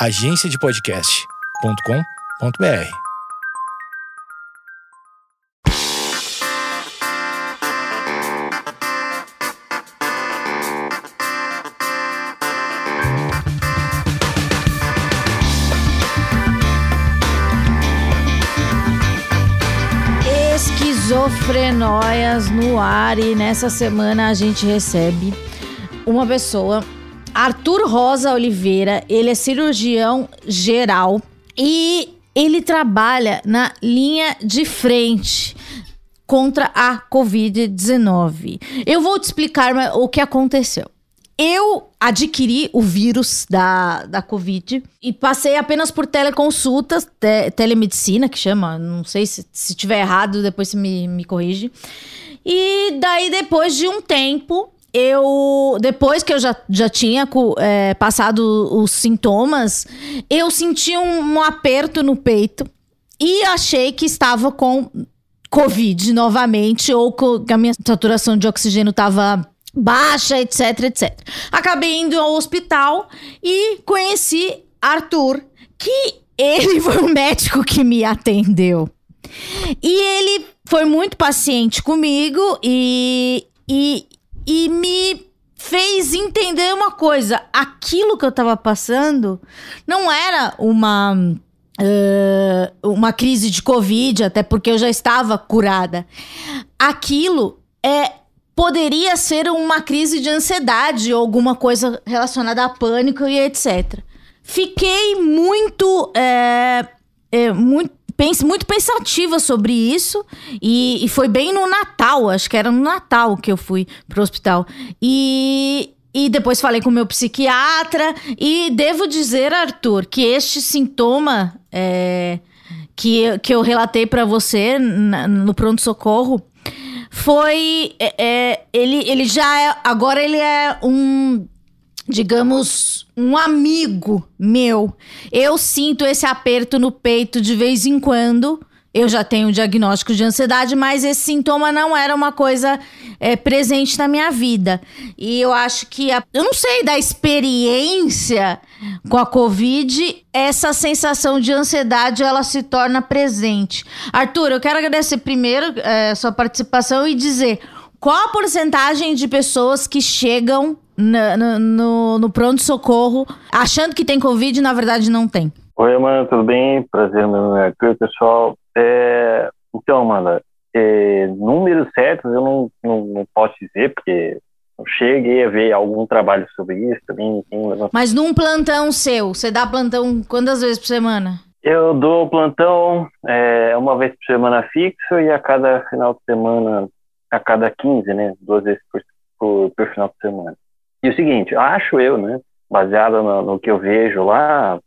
agenciadepodcast.com.br. Esquizofrenóias no ar e nessa semana a gente recebe uma pessoa Arthur Rosa Oliveira, ele é cirurgião geral e ele trabalha na linha de frente contra a Covid-19. Eu vou te explicar o que aconteceu. Eu adquiri o vírus da, da Covid e passei apenas por teleconsultas, te, telemedicina, que chama, não sei se, se tiver errado, depois você me, me corrige. E daí, depois de um tempo, eu depois que eu já, já tinha é, passado os sintomas, eu senti um, um, aperto no peito e achei que estava com Covid novamente ou que a minha saturação de oxigênio estava baixa, etc, etc. Acabei indo ao hospital e conheci Arthur, que ele foi o médico que me atendeu. E ele foi muito paciente comigo e, e, e me fez entender uma coisa: aquilo que eu estava passando não era uma. Uh, uma crise de Covid, até porque eu já estava curada. Aquilo é poderia ser uma crise de ansiedade ou alguma coisa relacionada a pânico e etc. Fiquei muito, é, é, muito pense, muito pensativa sobre isso. E, e, foi bem no Natal, acho que era no Natal que eu fui pro hospital. E, e depois falei com o meu psiquiatra. E devo dizer, Arthur, que este sintoma é, que, que eu relatei para você na, no pronto-socorro foi. É, é, ele, ele já é. Agora ele é um digamos, um amigo meu. Eu sinto esse aperto no peito de vez em quando. Eu já tenho um diagnóstico de ansiedade, mas esse sintoma não era uma coisa é, presente na minha vida. E eu acho que, a, eu não sei, da experiência com a Covid, essa sensação de ansiedade ela se torna presente. Arthur, eu quero agradecer primeiro é, sua participação e dizer qual a porcentagem de pessoas que chegam no, no, no pronto-socorro achando que tem Covid e na verdade não tem? Oi, Amanda, tudo bem? Prazer, meu nome é Arthur, pessoal. É, então, Amanda, é, números certos eu não, não, não posso dizer, porque eu cheguei a ver algum trabalho sobre isso também. Mas num plantão seu, você dá plantão quantas vezes por semana? Eu dou plantão é, uma vez por semana fixo e a cada final de semana, a cada 15, né? Duas vezes por, por, por final de semana. E o seguinte, acho eu, né, baseado no, no que eu vejo lá,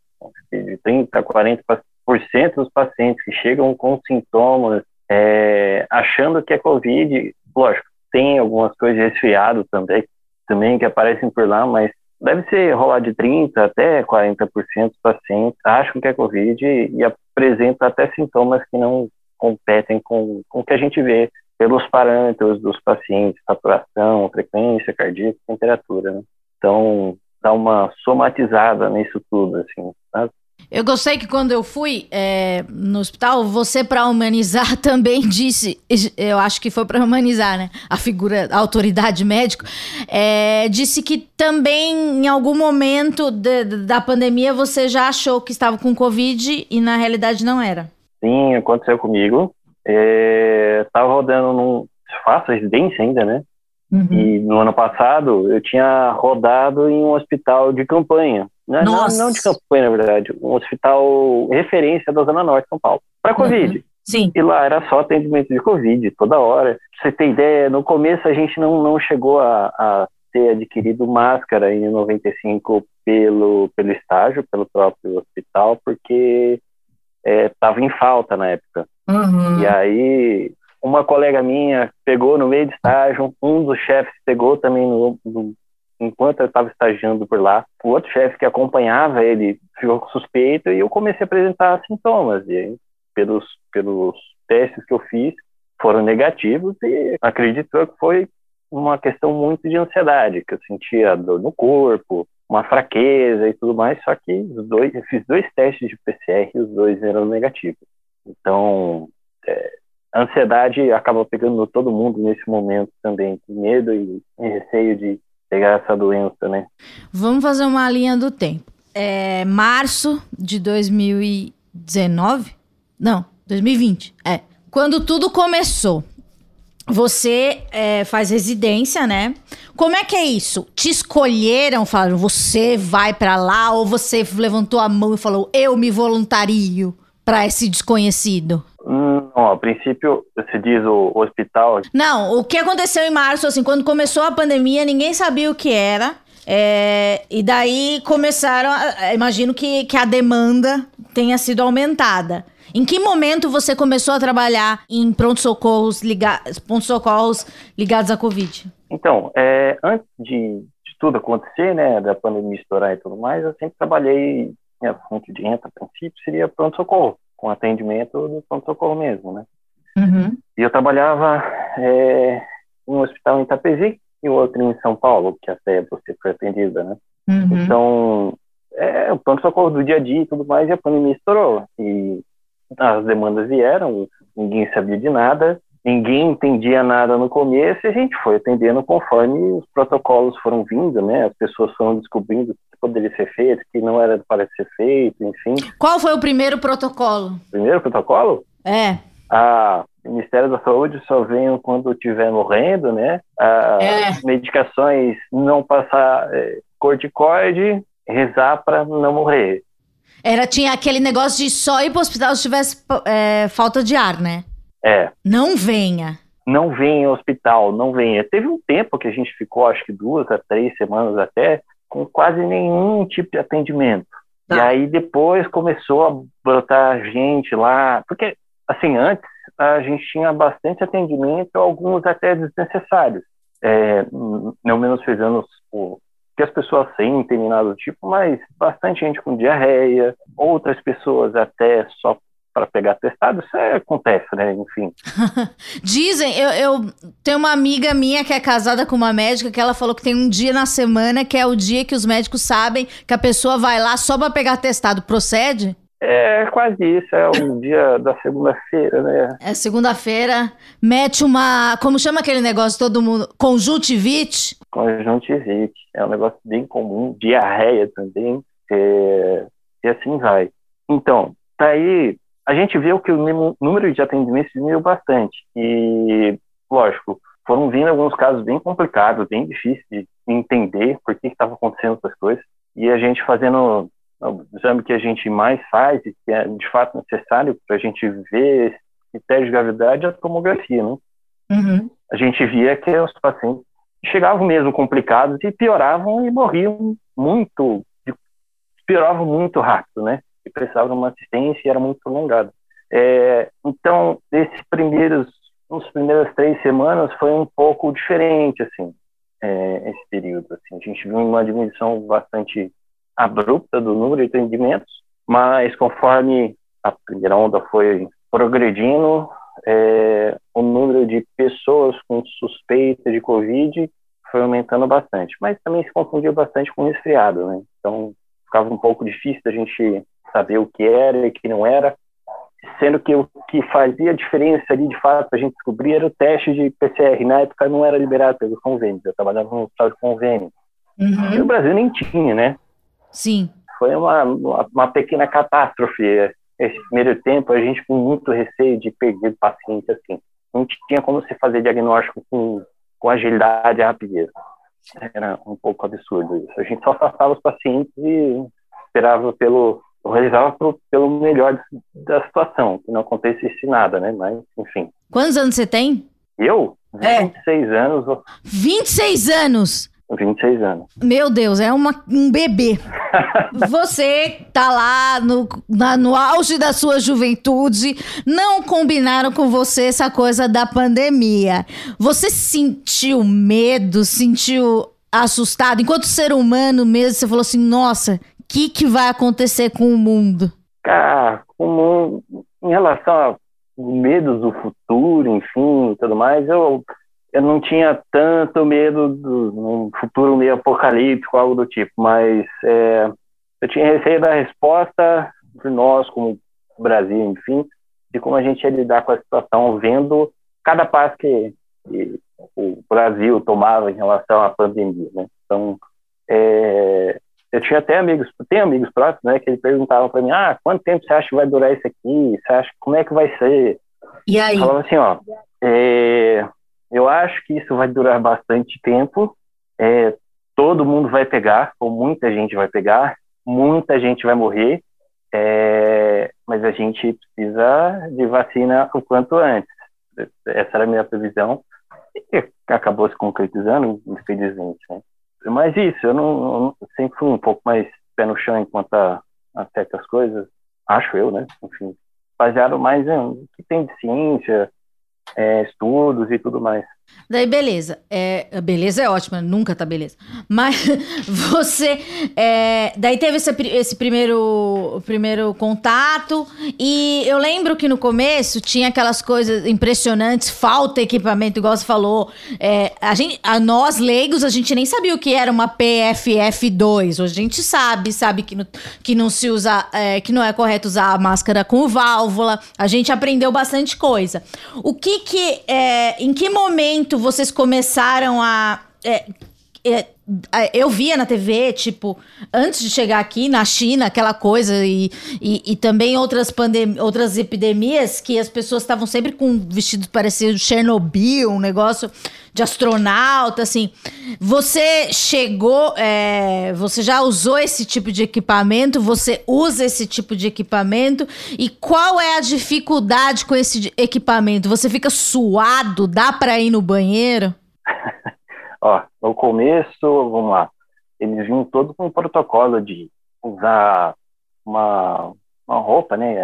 de 30% a 40% dos pacientes que chegam com sintomas, é, achando que é Covid, lógico, tem algumas coisas de resfriado também, também que aparecem por lá, mas deve ser rolar de 30% até 40% dos pacientes acham que é Covid e, apresenta até sintomas que não competem com, com o que a gente vê pelos parâmetros dos pacientes, saturação, frequência cardíaca, temperatura. Né? Então, dá uma somatizada nisso tudo, assim, sabe? Eu gostei que quando eu fui é, no hospital, você, para humanizar, também disse, eu acho que foi para humanizar, né? A figura, a autoridade médica, é, disse que também, em algum momento de, da pandemia, você já achou que estava com Covid e na realidade não era. Sim, aconteceu comigo estava é, rodando num. Faço residência ainda, né? Uhum. E no ano passado eu tinha rodado em um hospital de campanha. Né? Não, não, de campanha, na verdade. Um hospital referência da Zona Norte de São Paulo. Para Covid. Uhum. Sim. E lá era só atendimento de Covid, toda hora. Pra você ter ideia, no começo a gente não, não chegou a, a ter adquirido máscara em 95 pelo, pelo estágio, pelo próprio hospital, porque estava é, em falta na época. Uhum. E aí, uma colega minha pegou no meio de estágio, um dos chefes pegou também no, no enquanto eu estava estagiando por lá. O outro chefe que acompanhava ele ficou suspeito e eu comecei a apresentar sintomas. E aí, pelos, pelos testes que eu fiz, foram negativos e acredito que foi uma questão muito de ansiedade, que eu sentia dor no corpo, uma fraqueza e tudo mais, só que os dois, eu fiz dois testes de PCR e os dois eram negativos. Então, é, a ansiedade acaba pegando todo mundo nesse momento também, medo e, e receio de pegar essa doença, né? Vamos fazer uma linha do tempo. É março de 2019? Não, 2020. É. Quando tudo começou. Você é, faz residência, né? Como é que é isso? Te escolheram, falaram, você vai para lá, ou você levantou a mão e falou, eu me voluntario para esse desconhecido? Hum, não, a princípio, você diz o hospital. Não, o que aconteceu em março, assim, quando começou a pandemia, ninguém sabia o que era. É, e daí começaram, a, imagino que, que a demanda tenha sido aumentada. Em que momento você começou a trabalhar em pronto-socorros liga pronto -socorros ligados à Covid? Então, é, antes de, de, tudo acontecer, né, da pandemia estourar e tudo mais, eu sempre trabalhei, minha fonte de renda, a princípio, seria pronto-socorro, com atendimento do pronto-socorro mesmo, né? Uhum. E eu trabalhava é, em um hospital em Itapezi e outro em São Paulo, que até você foi atendida, né? Uhum. Então, é, o pronto-socorro do dia a dia e tudo mais, e a pandemia estourou. E as demandas vieram, ninguém sabia de nada, ninguém entendia nada no começo e a gente foi atendendo conforme os protocolos foram vindo, né? As pessoas foram descobrindo que poderia ser feito, que não era para ser feito, enfim. Qual foi o primeiro protocolo? Primeiro protocolo? É. Ah, o Ministério da Saúde só vem quando estiver morrendo, né? Ah, É. Medicações não passar é, corticoide, rezar para não morrer. Era, tinha aquele negócio de só ir pro hospital se tivesse é, falta de ar, né? É, Não venha. não vem ao hospital, não venha. Teve um tempo que a gente ficou, acho que duas a três semanas até, com quase nenhum tipo de atendimento. Tá. E aí depois começou a brotar gente lá, porque assim, antes a gente tinha bastante atendimento, alguns até desnecessários. É, não menosprezando o que as pessoas sentem, nada do tipo, mas bastante gente com diarreia, outras pessoas até só para pegar testado, isso é, acontece, né? Enfim. Dizem, eu, eu tenho uma amiga minha que é casada com uma médica que ela falou que tem um dia na semana que é o dia que os médicos sabem que a pessoa vai lá só pra pegar testado. Procede? É quase isso, é o dia da segunda-feira, né? É segunda-feira, mete uma. Como chama aquele negócio todo mundo? Conjuntivite? Conjuntivite, é um negócio bem comum, diarreia também, é, e assim vai. Então, daí a gente viu que o número de atendimentos diminuiu bastante, e, lógico, foram vindo alguns casos bem complicados, bem difíceis de entender por que estava acontecendo essas coisas, e a gente fazendo o exame que a gente mais faz, e que é de fato necessário para a gente ver esse de gravidade, é a tomografia, né? Uhum. a gente via que os pacientes chegavam mesmo complicados e pioravam e morriam muito, pioravam muito rápido, né? E precisavam de uma assistência e era muito prolongado. É, então, esses primeiros, nos primeiras três semanas foi um pouco diferente, assim, é, esse período. Assim. A gente viu uma diminuição bastante abrupta do número de atendimentos, mas conforme a primeira onda foi progredindo, é, o número de pessoas com suspeita de Covid foi aumentando bastante, mas também se confundia bastante com resfriado, né? Então ficava um pouco difícil da gente saber o que era e o que não era, sendo que o que fazia diferença ali, de fato, a gente descobrir era o teste de PCR. Na época não era liberado pelos convênios, eu trabalhava no hospital de convênio. E Uhum. no Brasil nem tinha, né? Sim. foi uma, uma, uma pequena catástrofe. Esse primeiro tempo, a gente com muito receio de perder paciente assim. Não tinha como se fazer diagnóstico com, com agilidade e rapidez. Era um pouco absurdo isso. A gente só afastava os pacientes e esperava pelo, realizava pro, pelo melhor da situação, que não acontecesse nada, né? Mas, enfim. Quantos anos você tem? Eu, É. 26 anos, 26 anos! 26 anos. Meu Deus, é uma, um bebê. Você tá lá no, na- no auge da sua juventude, não combinaram com você essa coisa da pandemia. Você sentiu medo, sentiu assustado? Enquanto ser humano mesmo, você falou assim: nossa, o que, que vai acontecer com o mundo? Cara, como em relação ao medos do futuro, enfim, e tudo mais, eu, eu não tinha tanto medo do um futuro meio apocalíptico, algo do tipo, mas é, eu tinha receio da resposta de nós, como Brasil, enfim, de como a gente ia lidar com a situação, vendo cada passo que, que o Brasil tomava em relação à pandemia, né? Então, é, eu tinha até amigos, tem amigos próximos, né, que eles perguntavam para mim, ah, quanto tempo você acha que vai durar isso aqui? Você acha como é que vai ser? E aí? Falava assim, ó, é, eu acho que isso vai durar bastante tempo. É, todo mundo vai pegar, ou muita gente vai pegar, muita gente vai morrer, é, mas a gente precisa de vacina o quanto antes. Essa era a minha previsão e acabou se concretizando, infelizmente. Né? Mas isso, eu não eu sempre fui um pouco mais pé no chão enquanto a, a certas coisas, acho eu, né? Enfim, baseado mais em o que tem de ciência, é, estudos e tudo mais. Daí, beleza. É, beleza é ótima, nunca tá beleza. Mas você. É, daí teve esse, esse primeiro, primeiro contato. E eu lembro que no começo tinha aquelas coisas impressionantes, falta equipamento, igual você falou. É, a gente, a nós leigos, a gente nem sabia o que era uma PFF2. Hoje a gente sabe, sabe que, no, que não se usa, é, que não é correto usar a máscara com válvula. A gente aprendeu bastante coisa. O que que. É, em que momento momento vocês começaram a. É, é, eu via na TV, tipo, antes de chegar aqui na China, aquela coisa, e, e, e também outras, outras epidemias que as pessoas estavam sempre com vestidos parecidos Chernobyl, um negócio de astronauta, assim. Você chegou, é, você já usou esse tipo de equipamento? Você usa esse tipo de equipamento? E qual é a dificuldade com esse equipamento? Você fica suado? Dá para ir no banheiro? Ó, no começo, vamos lá, eles vinham todo com um protocolo de usar uma, uma roupa, né,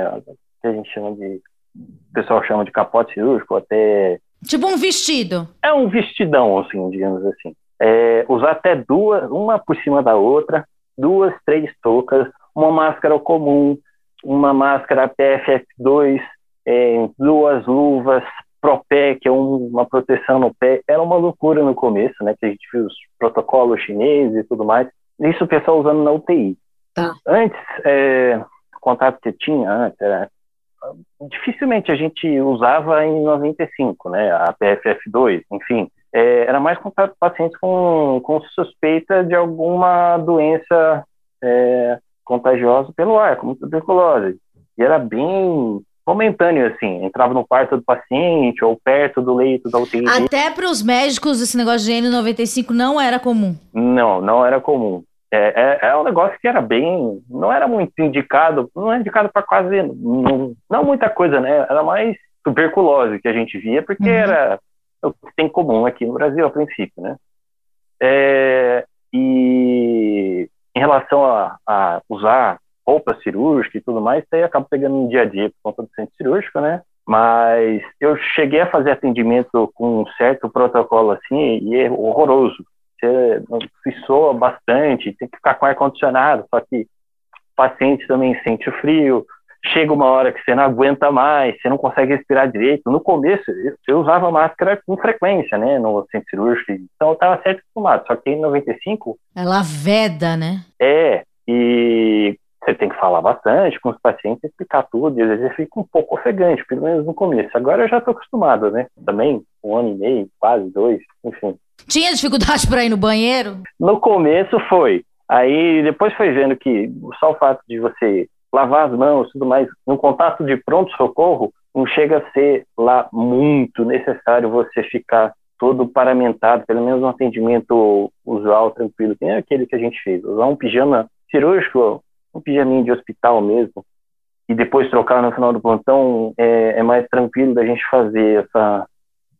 que a gente chama de, o pessoal chama de capote cirúrgico, até... Tipo um vestido. É um vestidão, assim, digamos assim. É, usar até duas, uma por cima da outra, duas, três toucas, uma máscara comum, uma máscara PFF2, é, duas luvas, ProPé, que é um, uma proteção no pé, era uma loucura no começo, né? Que a gente viu os protocolos chineses e tudo mais. Isso o pessoal usando na UTI. Tá. Antes, é, o contato que tinha antes era dificilmente a gente usava em 95, né? A PFF2, enfim. É, era mais com pacientes com, com suspeita de alguma doença é, contagiosa pelo ar, como tuberculose. E era bem momentâneo, assim, entrava no quarto do paciente ou perto do leito da UTI. Até para os médicos esse negócio de N95 não era comum? Não, não era comum. É, é, é, um negócio que era bem, não era muito indicado, não é indicado para quase, não, não, muita coisa, né? Era mais tuberculose que a gente via, porque uhum. era o que tem comum aqui no Brasil a princípio, né? É, e em relação a, a usar roupa cirúrgica e tudo mais, isso aí acaba pegando no dia a dia por conta do centro cirúrgico, né? Mas eu cheguei a fazer atendimento com um certo protocolo assim e é horroroso. Você se soa bastante, tem que ficar com ar-condicionado, só que o paciente também sente o frio, chega uma hora que você não aguenta mais, você não consegue respirar direito. No começo, eu, eu usava máscara com frequência, né, no centro cirúrgico, então eu estava certo acostumado, só que em 95... Ela veda, né? É, e você tem que falar bastante com os pacientes, explicar tudo, e às vezes fica um pouco ofegante, pelo menos no começo. Agora eu já estou acostumado, né? Também, um ano e meio, quase dois, enfim. Tinha dificuldade para ir no banheiro? No começo foi. Aí depois foi vendo que só o fato de você lavar as mãos tudo mais, no contato de pronto-socorro, não chega a ser lá muito necessário você ficar todo paramentado, pelo menos um atendimento usual, tranquilo. Tem aquele que a gente fez, usar um pijama cirúrgico um pijaminho de hospital mesmo, e depois trocar no final do plantão, é, é mais tranquilo da gente fazer essa,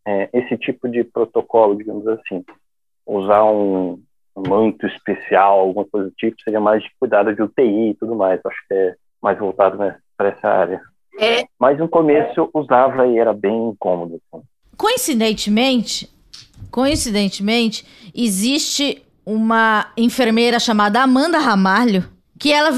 é, esse tipo de protocolo, digamos assim. Usar um, manto especial, alguma coisa do tipo, seria mais de cuidado de UTI e tudo mais. Acho que é mais voltado né, para essa área. É. Mas no começo usava e era bem incômodo. Assim. Coincidentemente, coincidentemente, existe uma enfermeira chamada Amanda Ramalho que ela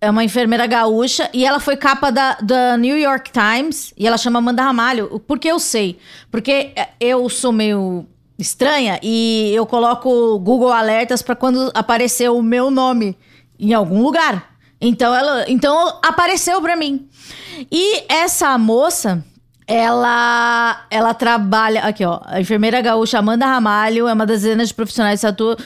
é uma enfermeira gaúcha e ela foi capa da, da New York Times e ela chama Amanda Ramalho. Por que eu sei? Porque eu sou meio estranha e eu coloco Google Alertas para quando aparecer o meu nome em algum lugar. Então ela, então apareceu para mim. E essa moça, ela ela trabalha aqui, ó, a enfermeira gaúcha Amanda Ramalho é uma das de profissionais que atua,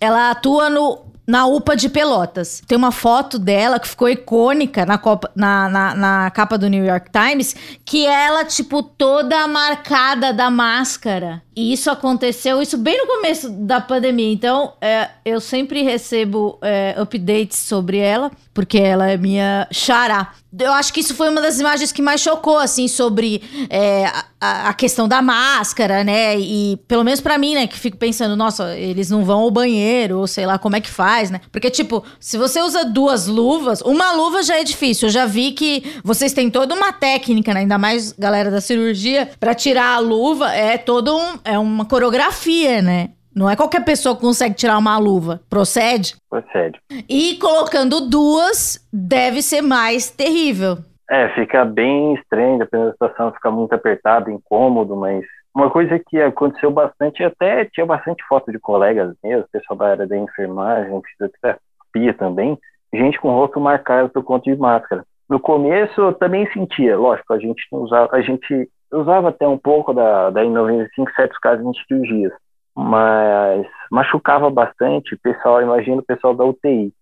ela atua no na UPA de Pelotas. Tem uma foto dela que ficou icônica na, copa, na, na, na, capa do New York Times, que ela, tipo, toda marcada da máscara. E isso aconteceu, isso bem no começo da pandemia. Então, é, eu sempre recebo é, updates sobre ela, porque ela é minha xará. Eu acho que isso foi uma das imagens que mais chocou, assim, sobre é, a, a, questão da máscara, né? E pelo menos para mim, né, que fico pensando, nossa, eles não vão ao banheiro, ou sei lá como é que faz, né? Porque, tipo, se você usa duas luvas, uma luva já é difícil. Eu já vi que vocês têm toda uma técnica, né? Ainda mais galera da cirurgia, para tirar a luva é todo um. É uma coreografia, né? Não é qualquer pessoa que consegue tirar uma luva. Procede? Procede. E colocando duas, deve ser mais terrível. É, fica bem estranho, dependendo da situação, fica muito apertado, incômodo, mas uma coisa que aconteceu bastante, até tinha bastante foto de colegas meus, pessoal da área da enfermagem, fisioterapia também, gente com rosto marcado por conta de máscara. No começo eu também sentia, lógico, a gente usava, a gente usava até um pouco da, da N95 certos casos de cirurgias, mas machucava bastante o pessoal, imagina o pessoal da UTI.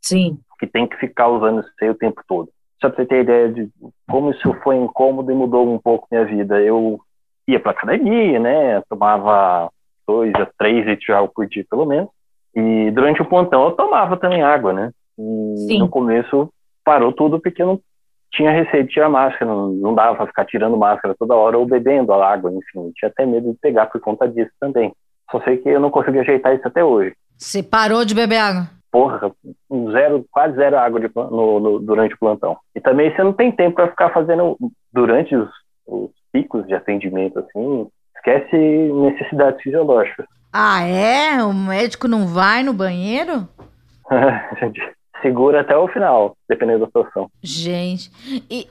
Sim. Que tem que ficar usando isso aí o tempo todo. Só pra você ter ideia de como isso foi incômodo e mudou um pouco minha vida. Eu ia pra academia, né? Tomava dois a três litros de água por dia, pelo menos. E durante o pontão eu tomava também água, né? E Sim. no começo parou tudo porque eu não tinha receio de tirar máscara, não, não dava pra ficar tirando máscara toda hora ou bebendo a água, enfim. Tinha até medo de pegar por conta disso também. Só sei que eu não consegui ajeitar isso até hoje. Você parou de beber água? Porra, zero, quase zero água de, no, no, durante o plantão. E também você não tem tempo para ficar fazendo durante os, os picos de atendimento, assim, esquece necessidades fisiológicas. Ah, é? O médico não vai no banheiro? Segura até o final, dependendo da situação. Gente, e,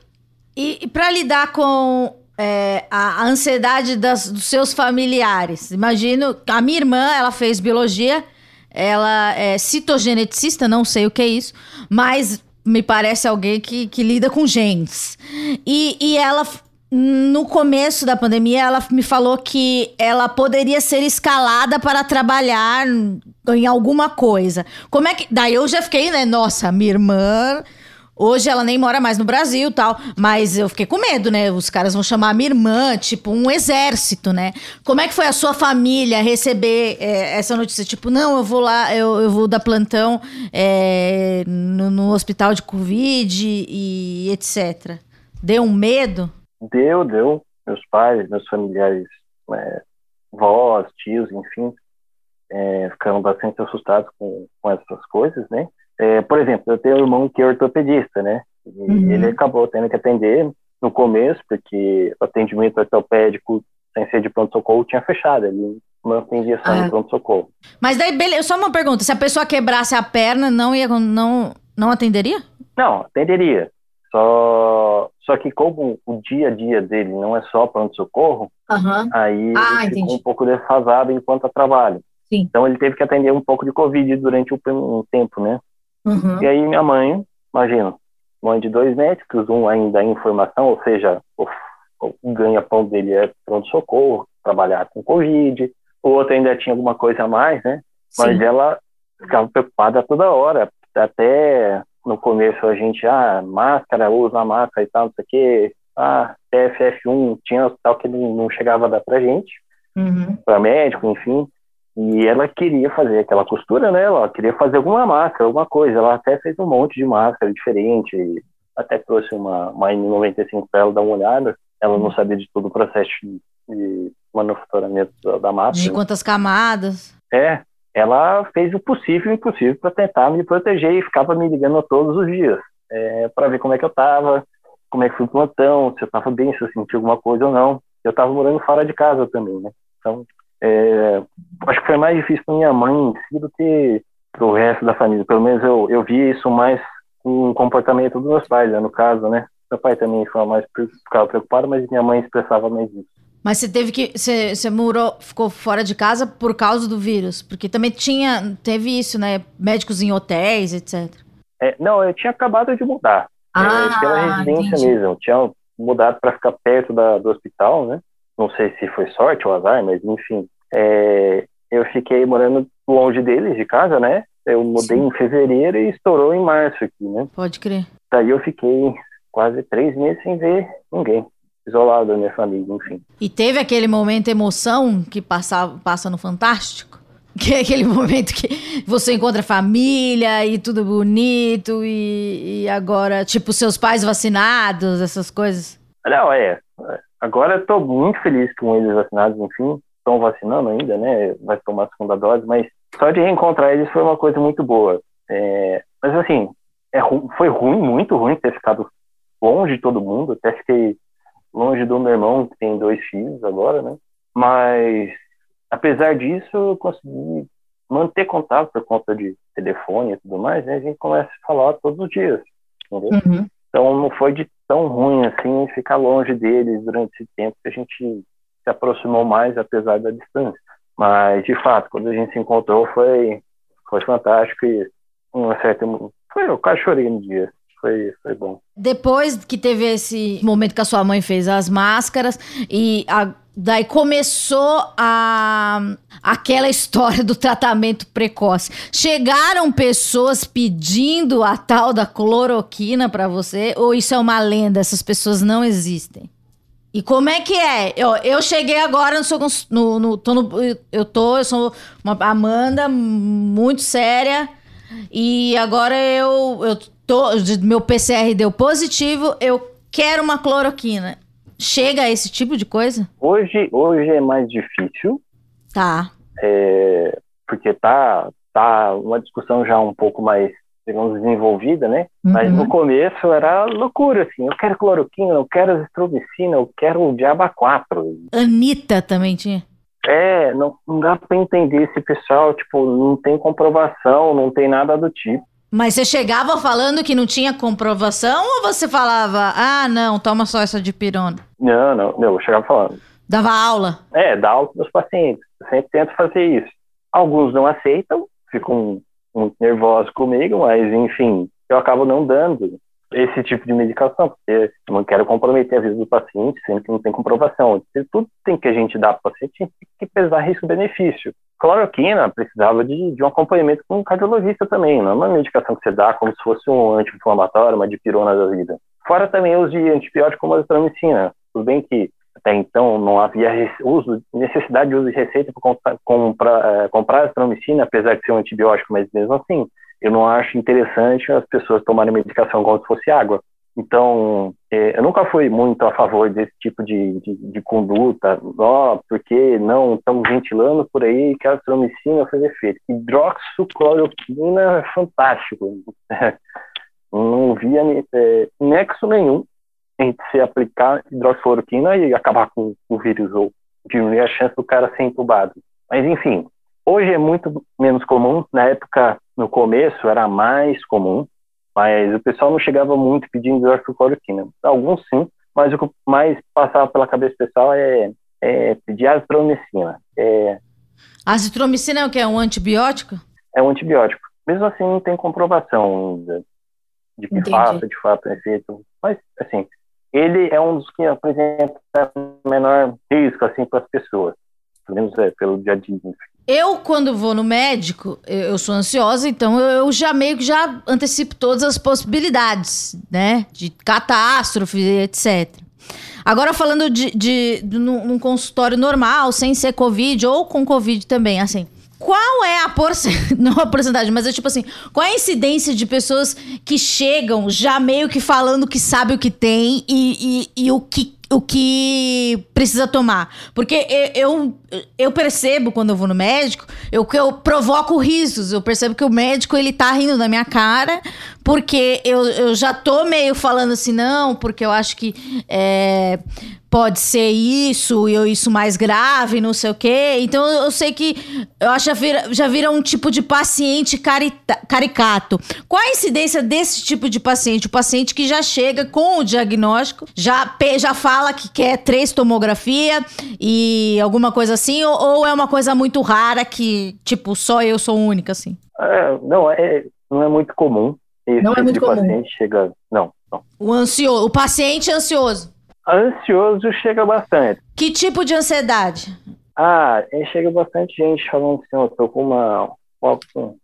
e, e para lidar com é, a, ansiedade das, dos seus familiares. Imagino, a minha irmã, ela fez biologia, ela é citogeneticista, não sei o que é isso, mas me parece alguém que, que lida com genes. E, e ela, no começo da pandemia, ela me falou que ela poderia ser escalada para trabalhar em alguma coisa. Como é que. Daí eu já fiquei, né? Nossa, minha irmã Hoje ela nem mora mais no Brasil tal, mas eu fiquei com medo, né? Os caras vão chamar minha irmã, tipo, um exército, né? Como é que foi a sua família receber é, essa notícia? Tipo, não, eu vou lá, eu, eu vou dar plantão é, no, no, hospital de Covid e etc. Deu um medo? Deu, deu. Meus pais, meus familiares, é, vós, tios, enfim, é, ficaram bastante assustados com, com essas coisas, né? É, por exemplo, eu tenho um irmão que é ortopedista, né? E uhum. ele acabou tendo que atender no começo, porque o atendimento ortopédico sem ser de pronto-socorro tinha fechado. Ele não atendia só ah. pronto-socorro. Mas daí, beleza, só uma pergunta: se a pessoa quebrasse a perna, não ia, não, não atenderia? Não, atenderia. Só, só que como o dia a dia dele não é só pronto-socorro, uhum. aí ah, ele ficou um pouco defasado enquanto trabalho. Sim. Então ele teve que atender um pouco de Covid durante um tempo, né? Uhum. E aí minha mãe, imagina, mãe de dois médicos, um ainda em formação, ou seja, o, o ganha-pão dele é pronto-socorro, trabalhar com Covid, o outro ainda tinha alguma coisa a mais, né? Mas Sim. ela ficava preocupada toda hora, até no começo a gente, ah, máscara, usa máscara e tal, não sei o quê, ah, TFF1, tinha tal que não chegava a dar pra gente, uhum. para médico, enfim, e ela queria fazer aquela costura, né? Ela queria fazer alguma máscara, alguma coisa. Ela até fez um monte de máscara diferente. Até trouxe uma, uma N95 para ela dar uma olhada. Ela não sabia de todo o processo de manufaturamento da, da máscara. De quantas camadas? É, ela fez o possível e o impossível para tentar me proteger e ficava me ligando todos os dias é, para ver como é que eu estava, como é que foi o plantão, se eu estava bem, se eu sentia alguma coisa ou não. Eu estava morando fora de casa também, né? Então, é, acho que foi mais difícil para minha mãe em si do que pro resto da família. Pelo menos eu, eu vi isso mais com o comportamento dos meus pais, né, no caso, né? Meu pai também foi mais ficava preocupado, mas minha mãe expressava mais isso. Mas você teve que. Você, você morou, ficou fora de casa por causa do vírus? Porque também tinha. Teve isso, né? Médicos em hotéis, etc. É, não, eu tinha acabado de mudar. Ah, é, pela residência entendi. mesmo. Eu tinha mudado para ficar perto da, do hospital, né? Não sei se foi sorte ou azar, mas enfim. É, eu fiquei morando longe deles, de casa, né? Eu mudei Sim. em fevereiro e estourou em março aqui, né? Pode crer. Daí eu fiquei quase três meses sem ver ninguém. Isolado da minha família, enfim. E teve aquele momento emoção que passa, passa no Fantástico? Que é aquele momento que você encontra família e tudo bonito e, e agora, tipo, seus pais vacinados, essas coisas. Não, é. Agora eu tô muito feliz com eles vacinados, enfim. Estão vacinando ainda, né? Vai tomar a segunda dose, mas só de reencontrar eles foi uma coisa muito boa. É, mas assim, é, foi ruim, muito ruim ter ficado longe de todo mundo. Até fiquei longe do meu irmão, que tem dois filhos agora, né? Mas, apesar disso, eu consegui manter contato por conta de telefone e tudo mais, né? A gente começa a falar todos os dias, entendeu? Então não foi de tão ruim assim ficar longe deles durante esse tempo que a gente se aproximou mais apesar da distância. Mas de fato, quando a gente se encontrou foi foi fantástico e uma certa foi eu quase chorei no dia. Foi foi bom. Depois que teve esse momento que a sua mãe fez as máscaras e a- daí começou a aquela história do tratamento precoce. Chegaram pessoas pedindo a tal da cloroquina pra você ou isso é uma lenda? Essas pessoas não existem. E como é que é? Eu, eu cheguei agora no no, no, tô no- eu tô, eu sou uma Amanda muito séria e agora eu eu tô meu PCR deu positivo, eu quero uma cloroquina. Chega a esse tipo de coisa? Hoje hoje é mais difícil, Tá. é, porque tá tá uma discussão já um pouco mais digamos desenvolvida, né? Mas Uhum. no começo era loucura, assim, eu quero cloroquina, eu quero azitromicina, eu quero o diaba 4. Anitta também tinha. É, não, não dá pra entender esse pessoal, tipo, não tem comprovação, não tem nada do tipo. Mas você chegava falando que não tinha comprovação ou você falava, ah, não, toma só essa de pirona? Não, não, não, eu chegava falando. Dava aula. É, dá aula pros pacientes, eu sempre tento fazer isso. Alguns não aceitam, ficam muito nervosos comigo, mas enfim, eu acabo não dando esse tipo de medicação, porque não quero comprometer a vida do paciente, sendo que não tem comprovação. Tudo tem que a gente dar para o paciente tem que pesar risco-benefício. Cloroquina precisava de, de um acompanhamento com um cardiologista também, não é uma medicação que você dá como se fosse um anti-inflamatório, uma dipirona da vida. Fora também o uso de antibiótico como a azitromicina. Tudo bem que até então não havia uso, necessidade de uso de receita para comprar, comprar, eh, comprar azitromicina, apesar de ser um antibiótico, mas mesmo assim, eu não acho interessante as pessoas tomarem medicação como se fosse água. Então, eh, eu nunca fui muito a favor desse tipo de, de, de conduta, ó, porque não estão ventilando por aí que a azitromicina faz efeito. Hidroxicloroquina é fantástico. não via eh, nexo nenhum entre se aplicar hidroxicloroquina e acabar com o vírus ou diminuir a chance do cara ser entubado. Mas enfim, hoje é muito menos comum. Na época, no começo, era mais comum, mas o pessoal não chegava muito pedindo hidroxicloroquina. Alguns sim, mas o que mais passava pela cabeça do pessoal é, é pedir azitromicina. É, Azitromicina é o que? É um antibiótico? é um antibiótico. Mesmo assim, não tem comprovação ainda de que faça, de fato, efeito. Mas, assim, ele é um dos que apresenta menor risco, assim, para as pessoas. Pelo menos é, pelo dia a dia. Eu, quando vou no médico, eu sou ansiosa, então eu já meio que já antecipo todas as possibilidades, né? De catástrofe, etc. Agora, falando de, de, de consultório normal, sem ser Covid ou com Covid também, assim. Qual é a porcentagem, não a porcentagem, mas é tipo assim, qual é a incidência de pessoas que chegam já meio que falando que sabe o que tem e, e, e o que o que precisa tomar. Porque eu, eu percebo quando eu vou no médico, eu eu provoco risos. Eu percebo que o médico ele tá rindo da minha cara, porque eu, eu já tô meio falando assim, não, porque eu acho que é, pode ser isso, e isso mais grave, não sei o quê. Então eu sei que eu acho já vira, já vira um tipo de paciente carita, caricato. Qual a incidência desse tipo de paciente? O paciente que já chega com o diagnóstico, já, já fala que quer três tomografia e alguma coisa assim, ou, ou é uma coisa muito rara que, tipo, só eu sou única, assim? É, não, é, não é muito comum. Esse não é tipo muito de comum. paciente chega. Não, não. O ansioso, o paciente ansioso. Ansioso chega bastante. Que tipo de ansiedade? Ah, chega bastante gente falando assim, eu tô com uma, uma,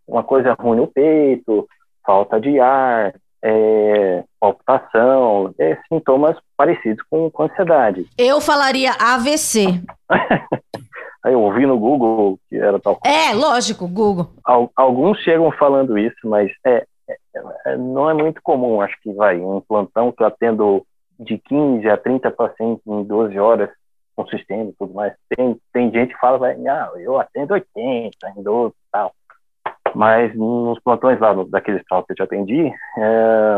uma coisa ruim no peito, falta de ar, é, palpitação, é, sintomas parecidos com, com ansiedade. Eu falaria AVC. Aí eu ouvi no Google que era tal. É, lógico, Google. Al, alguns chegam falando isso, mas é, é, é, não é muito comum. Acho que vai um plantão que eu atendo de 15 a 30 pacientes em 12 horas com sistema e tudo mais. Tem, tem gente que fala, vai, ah, eu atendo 80 em 12 e tal. Mas nos plantões lá, no, daqueles tal que eu te atendi, é,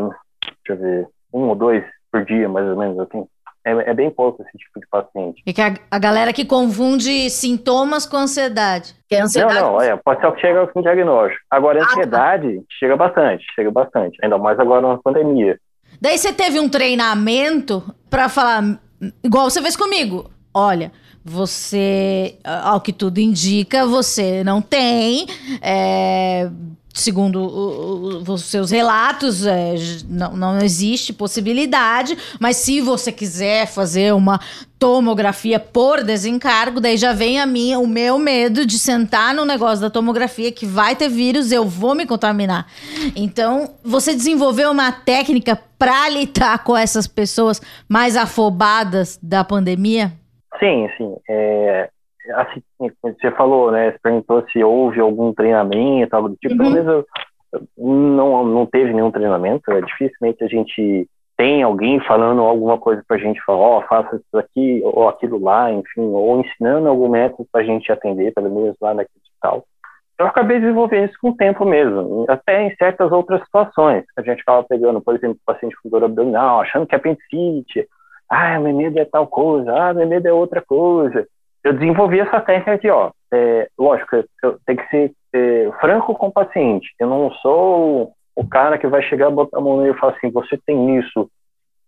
deixa eu ver, um ou dois por dia, mais ou menos, assim. É, é bem pouco esse tipo de paciente. E que a, a, galera que confunde sintomas com ansiedade. Que é ansiedade não, não, é, pode ser o que chega com diagnóstico. Agora, a ansiedade ah, tá. chega bastante, chega bastante. Ainda mais agora na pandemia. Daí você teve um treinamento para falar, igual você fez comigo. Olha, você, ao que tudo indica, você não tem. É, segundo os seus relatos, é, não, não existe possibilidade, mas se você quiser fazer uma tomografia por desencargo, daí já vem a minha, o meu medo de sentar no negócio da tomografia que vai ter vírus, eu vou me contaminar. Então, você desenvolveu uma técnica para lidar com essas pessoas mais afobadas da pandemia? Sim, sim. É, assim, você falou, né? Você perguntou se houve algum treinamento, algo do tipo. Uhum. Pelo não, não teve nenhum treinamento. É dificilmente a gente tem alguém falando alguma coisa pra gente, falar, ó, oh, faça isso aqui ou aquilo lá, enfim, ou ensinando algum método pra gente atender, pelo menos lá naquele hospital. Eu acabei desenvolvendo isso com o tempo mesmo, até em certas outras situações. A gente acaba pegando, por exemplo, paciente com dor abdominal, achando que é apendicite, ah, meu medo é tal coisa, ah, meu medo é outra coisa eu desenvolvi essa técnica aqui, ó. É, lógico, eu tenho que ser é, franco com o paciente. Eu não sou o cara que vai chegar, botar a mão nele e falar assim, você tem isso.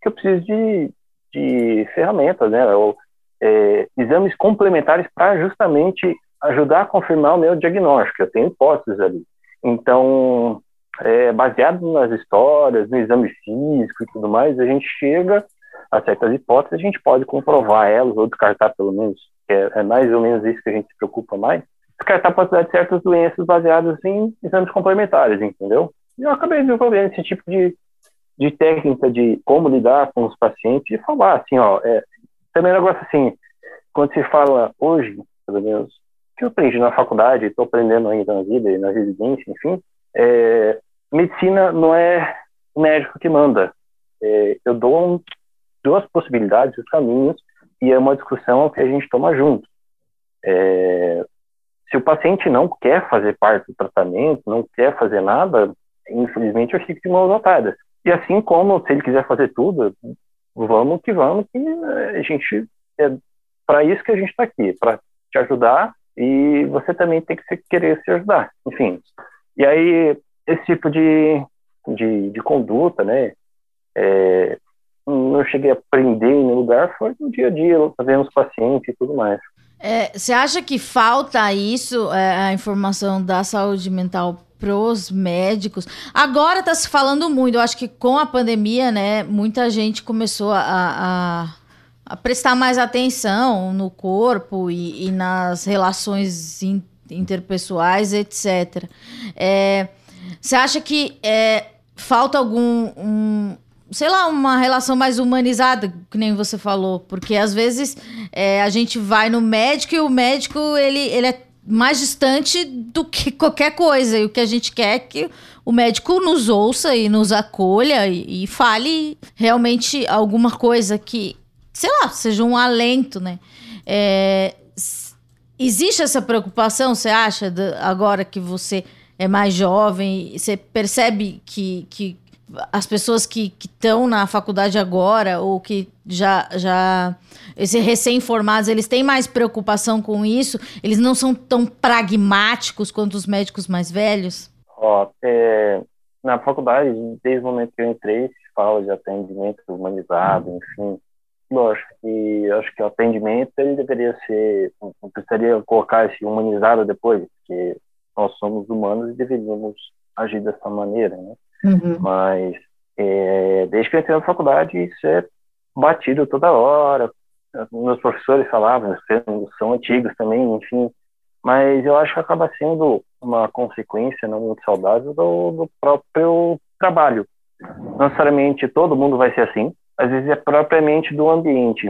Que eu preciso de, de ferramentas, né? Ou, é, exames complementares para justamente ajudar a confirmar o meu diagnóstico. Eu tenho hipóteses ali. Então, é, baseado nas histórias, no exame físico e tudo mais, a gente chega a certas hipóteses, a gente pode comprovar elas ou descartar pelo menos é, é, mais ou menos isso que a gente se preocupa mais, descartar a possibilidade de certas doenças baseadas em exames complementares, entendeu? E eu acabei desenvolvendo esse tipo de, de técnica de como lidar com os pacientes e falar assim, ó, é, também é um negócio assim, quando se fala hoje, pelo menos, que eu aprendi na faculdade, estou aprendendo ainda na vida e na residência, enfim, é, medicina não é o médico que manda. É, eu dou um, duas possibilidades, os caminhos, e é uma discussão que a gente toma junto. É, se o paciente não quer fazer parte do tratamento, não quer fazer nada, infelizmente eu fico de mãos atadas. E assim como se ele quiser fazer tudo, vamos que vamos, que a gente é para isso que a gente está aqui, para te ajudar e você também tem que se, querer se ajudar. Enfim, e aí esse tipo de, de, de conduta, né, é, não cheguei a aprender em lugar, foi no dia a dia, fazendo os pacientes e tudo mais. É, você acha que falta isso, é, a informação da saúde mental pros médicos? Agora está se falando muito, eu acho que com a pandemia, né, muita gente começou a, a, a prestar mais atenção no corpo e, e nas relações in, interpessoais, etc. É, você acha que é, falta algum um, sei lá, uma relação mais humanizada, que nem você falou. Porque às vezes é, a gente vai no médico e o médico ele, ele é mais distante do que qualquer coisa. E o que a gente quer é que o médico nos ouça e nos acolha e, e fale realmente alguma coisa que sei lá, seja um alento, né? É, existe essa preocupação, você acha, agora que você é mais jovem, você percebe que, que as pessoas que estão na faculdade agora ou que já já esse recém-formados eles têm mais preocupação com isso? Eles não são tão pragmáticos quanto os médicos mais velhos? Ó é, na faculdade desde o momento que eu entrei se fala de atendimento humanizado enfim lógico que acho que o atendimento ele deveria ser não precisaria colocar esse humanizado depois porque nós somos humanos e deveríamos agir dessa maneira né Uhum. Mas é, desde que eu entrei na faculdade, isso é batido toda hora. Meus professores falavam, são antigos também, enfim. Mas eu acho que acaba sendo uma consequência não muito saudável do, do próprio trabalho. Não necessariamente todo mundo vai ser assim, às vezes é propriamente do ambiente.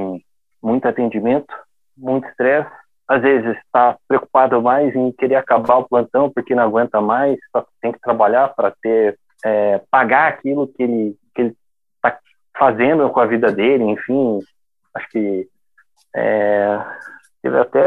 Muito atendimento, muito estresse, às vezes está preocupado mais em querer acabar o plantão porque não aguenta mais, só tem que trabalhar para ter é, pagar aquilo que ele que ele está fazendo com a vida dele, enfim, acho que é, teve até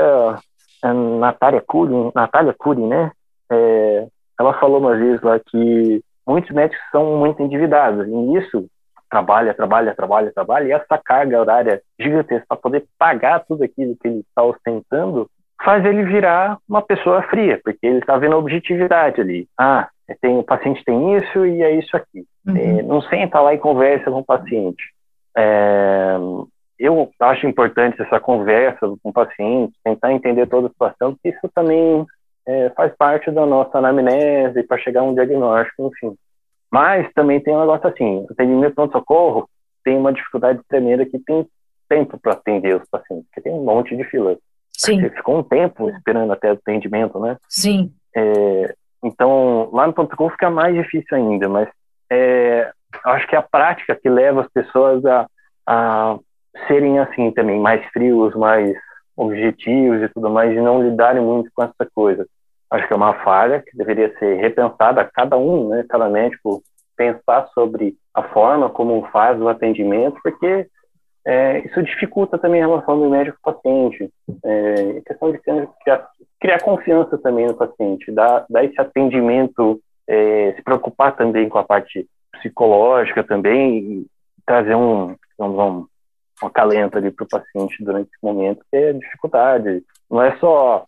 a Natália Cury, Natália Cury, né? É, ela falou uma vez lá que muitos médicos são muito endividados e isso trabalha, trabalha, trabalha, trabalha e essa carga horária gigantesca para poder pagar tudo aquilo que ele está ostentando faz ele virar uma pessoa fria, porque ele está vendo a objetividade ali. Ah, tem, o paciente tem isso e é isso aqui. Uhum. É, não senta lá e conversa com o paciente. É, eu acho importante essa conversa com o paciente, tentar entender toda a situação, porque isso também é, faz parte da nossa anamnese para chegar a um diagnóstico, enfim. Mas também tem um negócio assim, o atendimento pronto-socorro tem uma dificuldade tremenda que tem tempo para atender os pacientes, porque tem um monte de filas. Sim. Você ficou um tempo esperando até o atendimento, né? Sim. É, então, lá no ponto .com fica mais difícil ainda, mas é, acho que é a prática que leva as pessoas a, a serem assim também, mais frios, mais objetivos e tudo mais, e não lidarem muito com essa coisa. Acho que é uma falha que deveria ser repensada, cada um, né, cada médico pensar sobre a forma como faz o atendimento, porque é, isso dificulta também a relação do médico-paciente. É, questão de criar, criar, confiança também no paciente, dar, dar esse atendimento, é, se preocupar também com a parte psicológica também, e trazer um, um, um acalento ali para o paciente durante esse momento, que é dificuldade. Não é só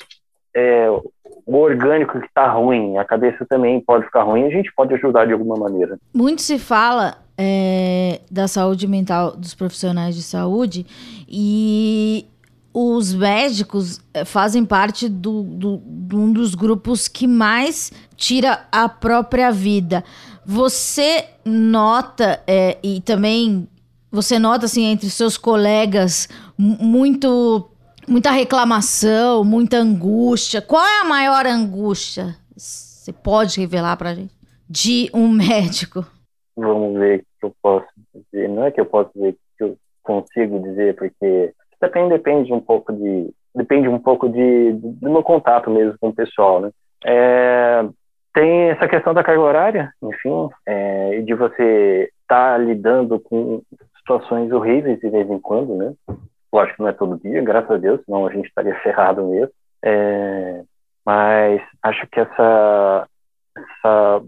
é, o orgânico que está ruim, a cabeça também pode ficar ruim, a gente pode ajudar de alguma maneira. Muito se fala é, da saúde mental dos profissionais de saúde e os médicos é, fazem parte do, do, de um dos grupos que mais tira a própria vida. Você nota é, e também você nota assim entre seus colegas muito muita reclamação, muita angústia. Qual é a maior angústia? Você pode revelar para gente de um médico? Vamos ver o que eu posso dizer. Não é que eu posso dizer que eu consigo dizer, porque também depende um pouco de depende um pouco de, do meu contato mesmo com o pessoal, né? É, tem essa questão da carga horária, enfim, é, de você estar tá lidando com situações horríveis de vez em quando, né? Lógico que não é todo dia, graças a Deus, senão a gente estaria ferrado mesmo. É, mas acho que essa, essa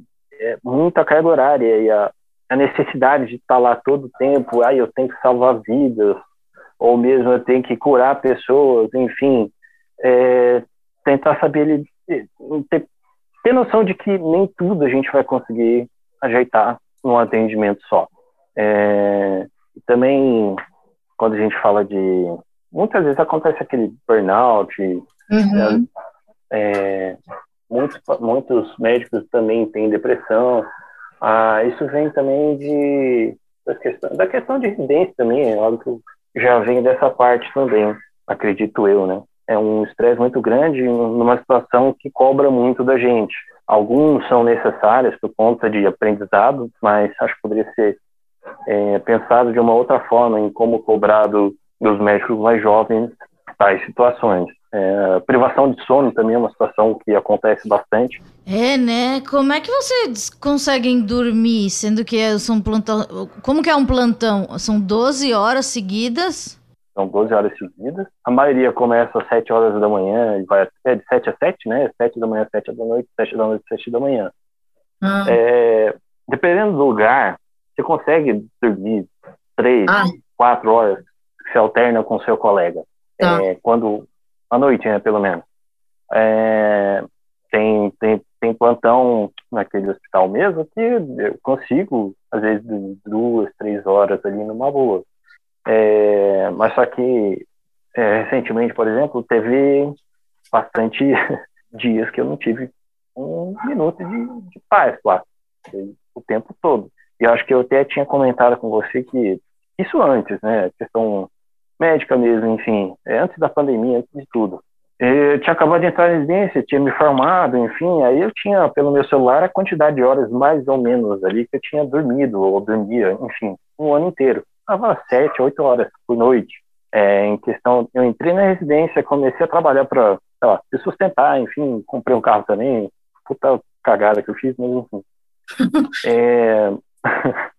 é, muita carga horária e a, a necessidade de estar lá todo o tempo, ah, eu tenho que salvar vidas, ou mesmo eu tenho que curar pessoas, enfim, é, tentar saber ter, ter noção de que nem tudo a gente vai conseguir ajeitar num atendimento só. É, também, quando a gente fala de. Muitas vezes acontece aquele burnout, uhum. é, muitos, muitos médicos também têm depressão. Ah, isso vem também de da questão, da questão de residência também, é algo que já vem dessa parte também, acredito eu, né? É um estresse muito grande numa situação que cobra muito da gente. Alguns são necessários por conta de aprendizado, mas acho que poderia ser é, pensado de uma outra forma em como cobrado dos médicos mais jovens tais situações. É, privação de sono também é uma situação que acontece bastante. É, né? Como é que vocês conseguem dormir, sendo que é, são plantão... Como que é um plantão? São 12 horas seguidas? são 12 horas seguidas. A maioria começa às 7 horas da manhã e vai até de 7 a 7, né? 7 da manhã, 7 da noite, 7 da noite, 7 da manhã. Ah. É, dependendo do lugar, você consegue dormir 3, ah. 4 horas, se alterna com seu colega. Tá. É, quando, à noite, né, pelo menos. É, tem, tem, tem plantão naquele hospital mesmo que eu consigo, às vezes, duas, três horas ali numa boa. É, mas só que é, recentemente, por exemplo, teve bastante dias que eu não tive um minuto de, de paz lá, o tempo todo. E eu acho que eu até tinha comentado com você que isso antes, né, questão médica mesmo, enfim, é, antes da pandemia, antes de tudo. Eu tinha acabado de entrar na residência, tinha me formado, enfim, aí eu tinha pelo meu celular a quantidade de horas mais ou menos ali que eu tinha dormido ou dormia, enfim, um ano inteiro estava sete, oito horas por noite. É, em questão, eu entrei na residência, comecei a trabalhar para se sustentar, enfim, comprei um carro também, puta cagada que eu fiz, mas enfim. é,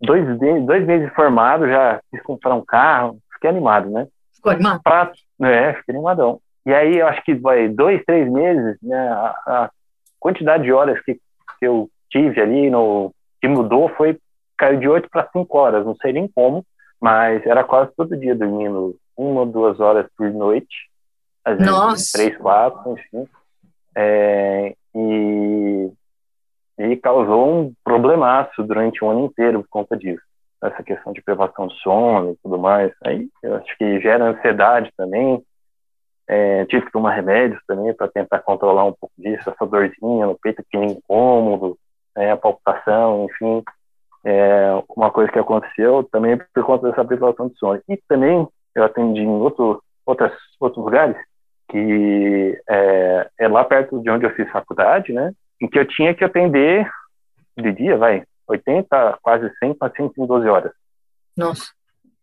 dois, dois meses formado, já quis comprar um carro, fiquei animado, né? Ficou animado? Pra, é, fiquei animadão. E aí, eu acho que vai dois, três meses, né, a, a quantidade de horas que, que eu tive ali, no, que mudou, foi caiu de 8 para 5 horas, não sei nem como, mas era quase todo dia dormindo uma ou duas horas por noite, às vezes Nossa. três, quatro, enfim. É, e, e causou um problemaço durante o ano inteiro por conta disso. Essa questão de privação de sono e tudo mais. Aí eu acho que gera ansiedade também. É, tive que tomar remédios também para tentar controlar um pouco disso, essa dorzinha no peito, que incômodo, né, a palpitação, enfim é uma coisa que aconteceu também por conta dessa privação de sono. E também eu atendi em outro, outras, outros lugares, que é, é, lá perto de onde eu fiz faculdade, né? Em que eu tinha que atender de dia, vai, 80, quase 100 pacientes em 12 horas. Nossa.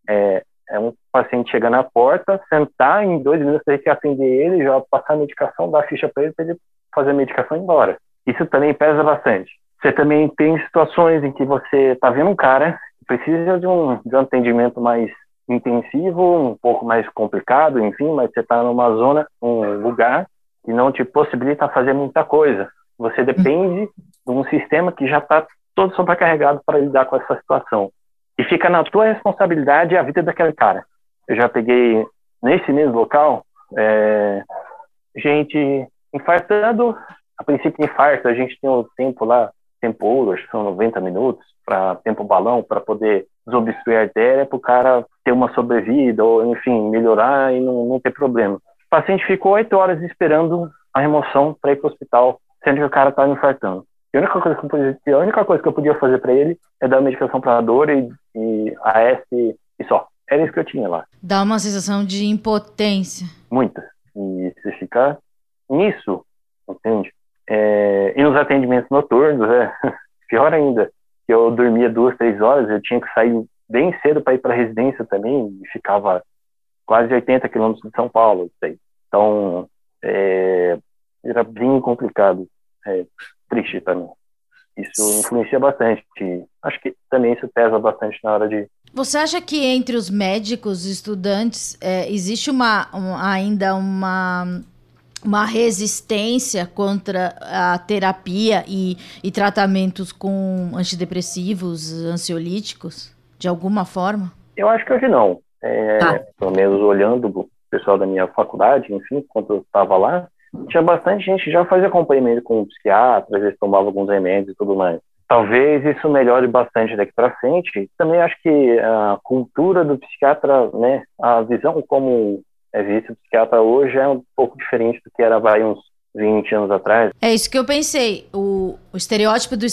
É, é um paciente chegar na porta, sentar, em dois minutos tem que atender ele, já passar a medicação, dar a ficha para ele, para ele fazer a medicação e ir embora. Isso também pesa bastante. Você também tem situações em que você está vendo um cara que precisa de um, de um atendimento mais intensivo, um pouco mais complicado, enfim, mas você está numa zona, um lugar que não te possibilita fazer muita coisa. Você depende de um sistema que já está todo sobrecarregado para lidar com essa situação. E fica na tua responsabilidade a vida daquele cara. Eu já peguei nesse mesmo local é, gente infartando, a princípio infarto, a gente tem o tempo lá tempo ouro, acho que são 90 minutos, para tempo balão, para poder desobstruir a artéria, para o cara ter uma sobrevida, ou enfim, melhorar e não, não ter problema. O paciente ficou oito horas esperando a remoção para ir para o hospital, sendo que o cara estava infartando. A única coisa que eu podia, a única coisa que eu podia fazer para ele é dar medicação para a dor e, e AS e só. Era isso que eu tinha lá. Dá uma sensação de impotência. Muita. E se ficar nisso, entende? É, e nos atendimentos noturnos, é, pior ainda, eu dormia duas, três horas, eu tinha que sair bem cedo para ir para a residência também, e ficava quase 80 quilômetros de São Paulo. Então, é, era bem complicado, é, triste também. Isso influencia bastante. Acho que também isso pesa bastante na hora de. Você acha que entre os médicos, estudantes, é, existe uma, um, ainda uma uma resistência contra a terapia e, e tratamentos com antidepressivos, ansiolíticos, de alguma forma? Eu acho que hoje não. É, ah. Pelo menos olhando o pessoal da minha faculdade, enfim, quando eu estava lá, tinha bastante gente que já fazia acompanhamento com um psiquiatra, às vezes tomava alguns remédios e tudo mais. Talvez isso melhore bastante daqui para frente. Também acho que a cultura do psiquiatra, né, a visão como é visto psiquiatra hoje é um pouco diferente do que era vai uns 20 anos atrás. É isso que eu pensei. O, o estereótipo do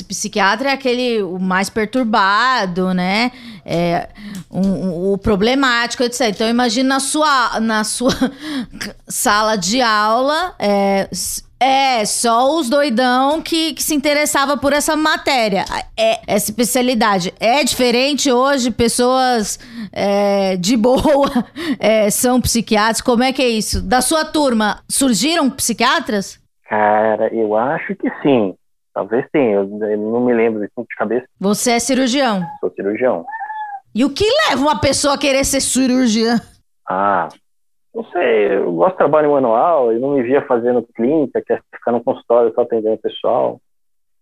psiquiatra é aquele o mais perturbado, né? É, um, um, o problemático, etc. Então imagina na sua, na sua sala de aula. É, é, só os doidão que, que se interessava por essa matéria. É, essa especialidade. É diferente hoje, pessoas é, de boa é, são psiquiatras. Como é que é isso? Da sua turma, surgiram psiquiatras? Cara, eu acho que sim. Talvez sim, eu, eu não me lembro de cabeça. Você é cirurgião? Sou cirurgião. E o que leva uma pessoa a querer ser cirurgiã? Ah, não sei, eu gosto de trabalho manual, eu não me via fazendo clínica, quer ficar no consultório só atendendo o pessoal.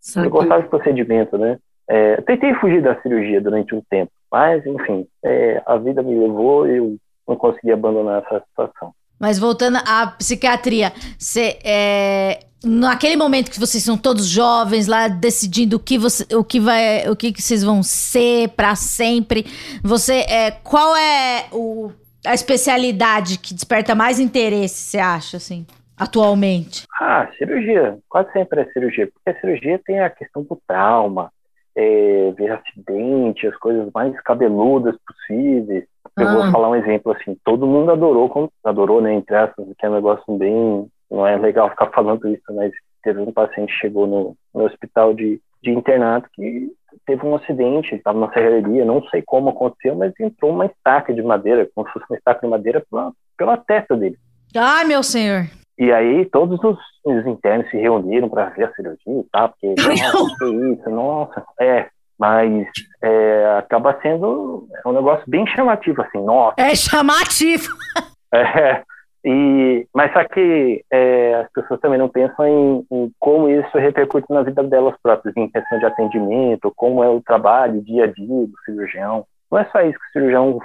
Sabe? Eu gostava de procedimento, né? É, eu tentei fugir da cirurgia durante um tempo, mas, enfim, é, a vida me levou e eu não consegui abandonar essa situação. Mas voltando à psiquiatria, você, é, naquele momento que vocês são todos jovens lá decidindo o que você, o que vai, o que, que vocês vão ser para sempre, você, é, qual é o, a especialidade que desperta mais interesse, você acha assim, atualmente? Ah, cirurgia, quase sempre é cirurgia, porque a cirurgia tem a questão do trauma, é, ver acidente, as coisas mais cabeludas possíveis. Eu Ah. vou falar um exemplo assim, todo mundo adorou, adorou, né, entre aspas, que é um negócio bem, não é legal ficar falando isso, mas teve um paciente que chegou no, no hospital de, de internato que teve um acidente, estava na serraria, não sei como aconteceu, mas entrou uma estaca de madeira, como se fosse uma estaca de madeira pela, pela testa dele. Ai, meu senhor. E aí todos os, os internos se reuniram para ver a cirurgia, tá? Porque, nossa, que isso, nossa, é. Mas é, acaba sendo um negócio bem chamativo, assim, nossa. É chamativo. É, e, mas só que é, as pessoas também não pensam em, em como isso repercute na vida delas próprias, em questão de atendimento, como é o trabalho, o dia a dia do cirurgião. Não é só isso que o cirurgião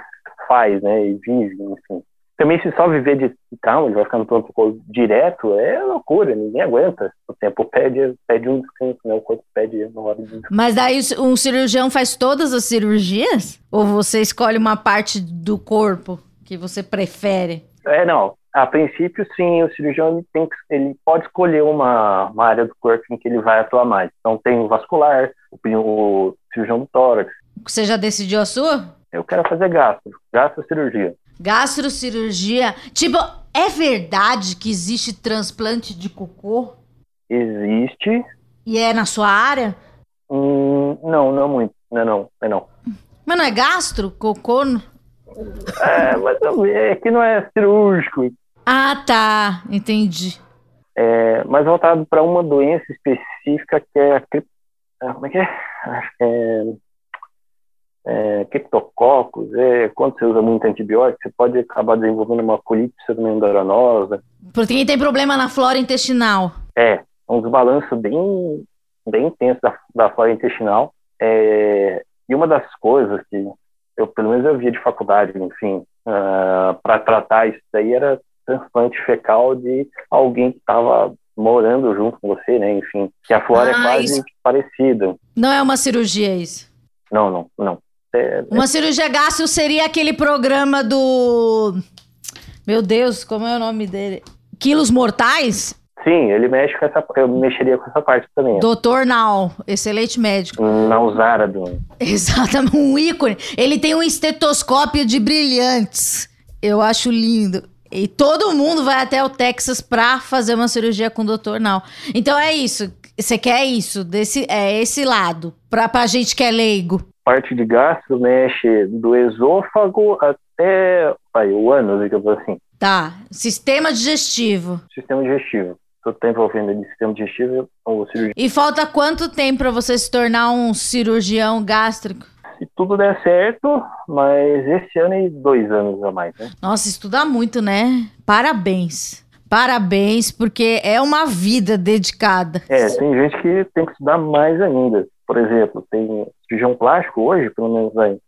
faz, né, e vive, enfim. Também se só viver de calma, ele vai ficar no pronto direto, é loucura, ninguém aguenta. O tempo pede, pede um descanso, né, o corpo pede uma hora de descanso. Mas daí um cirurgião faz todas as cirurgias? Ou você escolhe uma parte do corpo que você prefere? É, não. A princípio, sim, o cirurgião ele tem que, ele pode escolher uma, uma área do corpo em que ele vai atuar mais. Então, tem o vascular, o, o cirurgião do tórax. Você já decidiu a sua? Eu quero fazer gastro, gastrocirurgia. Gastrocirurgia. Tipo, é verdade que existe transplante de cocô? Existe. E é na sua área? Hum, não, não muito. Não, não, é não. Mas não é gastro? Cocô? É, mas é que não é cirúrgico. Ah, tá. Entendi. É, mas voltado para uma doença específica que é a ah, como é que é? Acho que é, é criptococcus. É, quando você usa muito antibiótico, você pode acabar desenvolvendo uma colite pseudomembranosa. Porque quem tem problema na flora intestinal. É, um desbalanço bem, bem intenso da, da flora intestinal. É, e uma das coisas que eu, pelo menos eu via de faculdade, enfim, para tratar isso daí era transplante fecal de alguém que estava morando junto com você, né? Enfim, que a flora é Ah, quase isso. parecida. Não é uma cirurgia isso. Não, não, não. É, Uma cirurgia gastro seria aquele programa do. Meu Deus, como é o nome dele? Quilos Mortais? sim, ele mexe com essa, eu mexeria com essa parte também. Doutor Nau, excelente médico. Na usara do, Exatamente, um ícone. Ele tem um estetoscópio de brilhantes. Eu acho lindo. E todo mundo vai até o Texas pra fazer uma cirurgia com o Dr. Nau. Então é isso. Você quer isso, desse, é esse lado, pra, pra gente que é leigo. Parte de gastro mexe do esôfago até vai, o ânus, digamos assim, Tá. Sistema digestivo. sistema digestivo. Tudo está envolvendo ali sistema digestivo ou cirurgia. E falta quanto tempo pra você se tornar um cirurgião gástrico? Se tudo der certo, mas esse ano e dois anos a mais, né? Nossa, estuda muito, né? Parabéns. Parabéns, porque é uma vida dedicada. É, tem gente que tem que estudar mais ainda. Por exemplo, tem cirurgião plástico hoje, pelo menos aí,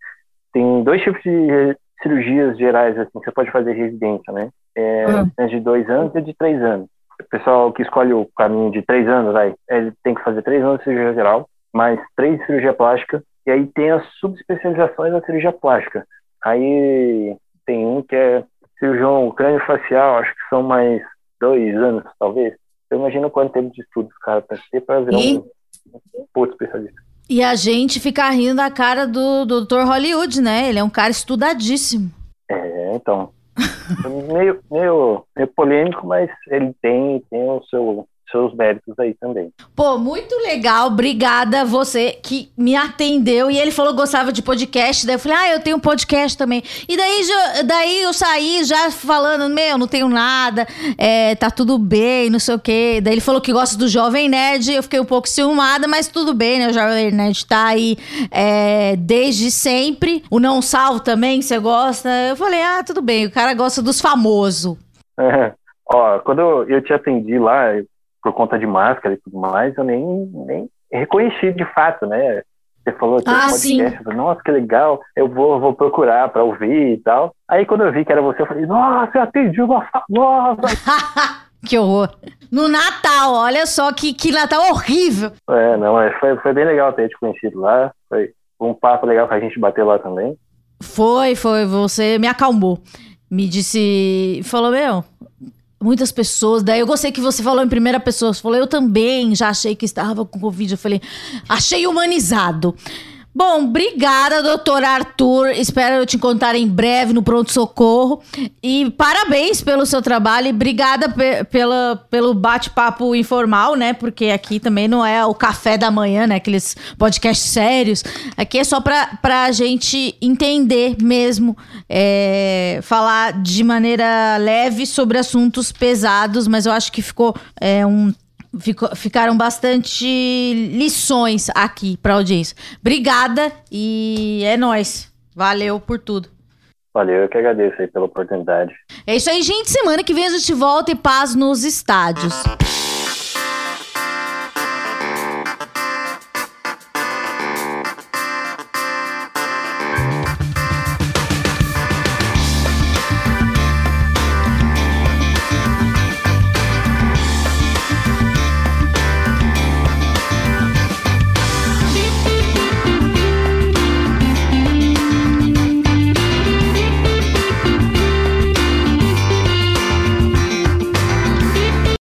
tem dois tipos de cirurgias gerais assim que você pode fazer residência, né? É, Hum. tem de dois anos e de três anos. O pessoal que escolhe o caminho de três anos, aí, ele tem que fazer três anos de cirurgia geral, mais três de cirurgia plástica, e aí tem as subespecializações da cirurgia plástica. Aí tem um que é cirurgião crânio-facial, acho que são mais dois anos, talvez. Eu imagino quanto tempo de estudo os caras têm que ter para virar E- um, um puto especialista. E a gente fica rindo da cara do, do Dr. Hollywood, né? Ele é um cara estudadíssimo. É, então. meio, meio, meio polêmico, mas ele tem, tem o seu, seus méritos aí também. Pô, muito legal. Obrigada você que me atendeu. E ele falou que gostava de podcast. Daí eu falei, ah, eu tenho podcast também. E daí, daí eu saí já falando, meu, não tenho nada, é, tá tudo bem, não sei o quê. Daí ele falou que gosta do Jovem Nerd. Eu fiquei um pouco ciumada, mas tudo bem, né? O Jovem Nerd tá aí é, desde sempre. O Não Salvo também, você gosta. Eu falei, ah, tudo bem. O cara gosta dos famosos. Ó, quando eu te atendi lá, por conta de máscara e tudo mais, eu nem, nem reconheci de fato, né? Você falou que ah, podcast, falei, nossa, que legal, eu vou, vou procurar para ouvir e tal. Aí quando eu vi que era você, eu falei, nossa, eu atendi uma famosa. que horror. No Natal, olha só que, que Natal horrível. É, não, é, foi, foi bem legal ter te conhecido lá, foi um papo legal pra gente bater lá também. Foi, foi, você me acalmou. Me disse, falou, meu, muitas pessoas. Daí eu gostei que você falou em primeira pessoa. Você falou, eu também já achei que estava com Covid. Eu falei, achei humanizado. Bom, obrigada, doutor Arthur. Espero te encontrar em breve no pronto-socorro. E parabéns pelo seu trabalho e obrigada pe pela, pelo bate-papo informal, né? Porque aqui também não é o café da manhã, né? Aqueles podcasts sérios. Aqui é só pra, pra gente entender mesmo, é, falar de maneira leve sobre assuntos pesados, mas eu acho que ficou é, um Ficou, ficaram bastante lições aqui para audiência. Obrigada e é nós. Valeu por tudo. Valeu, eu que agradeço aí pela oportunidade. É isso aí, gente. Semana que vem a gente volta e paz nos estádios.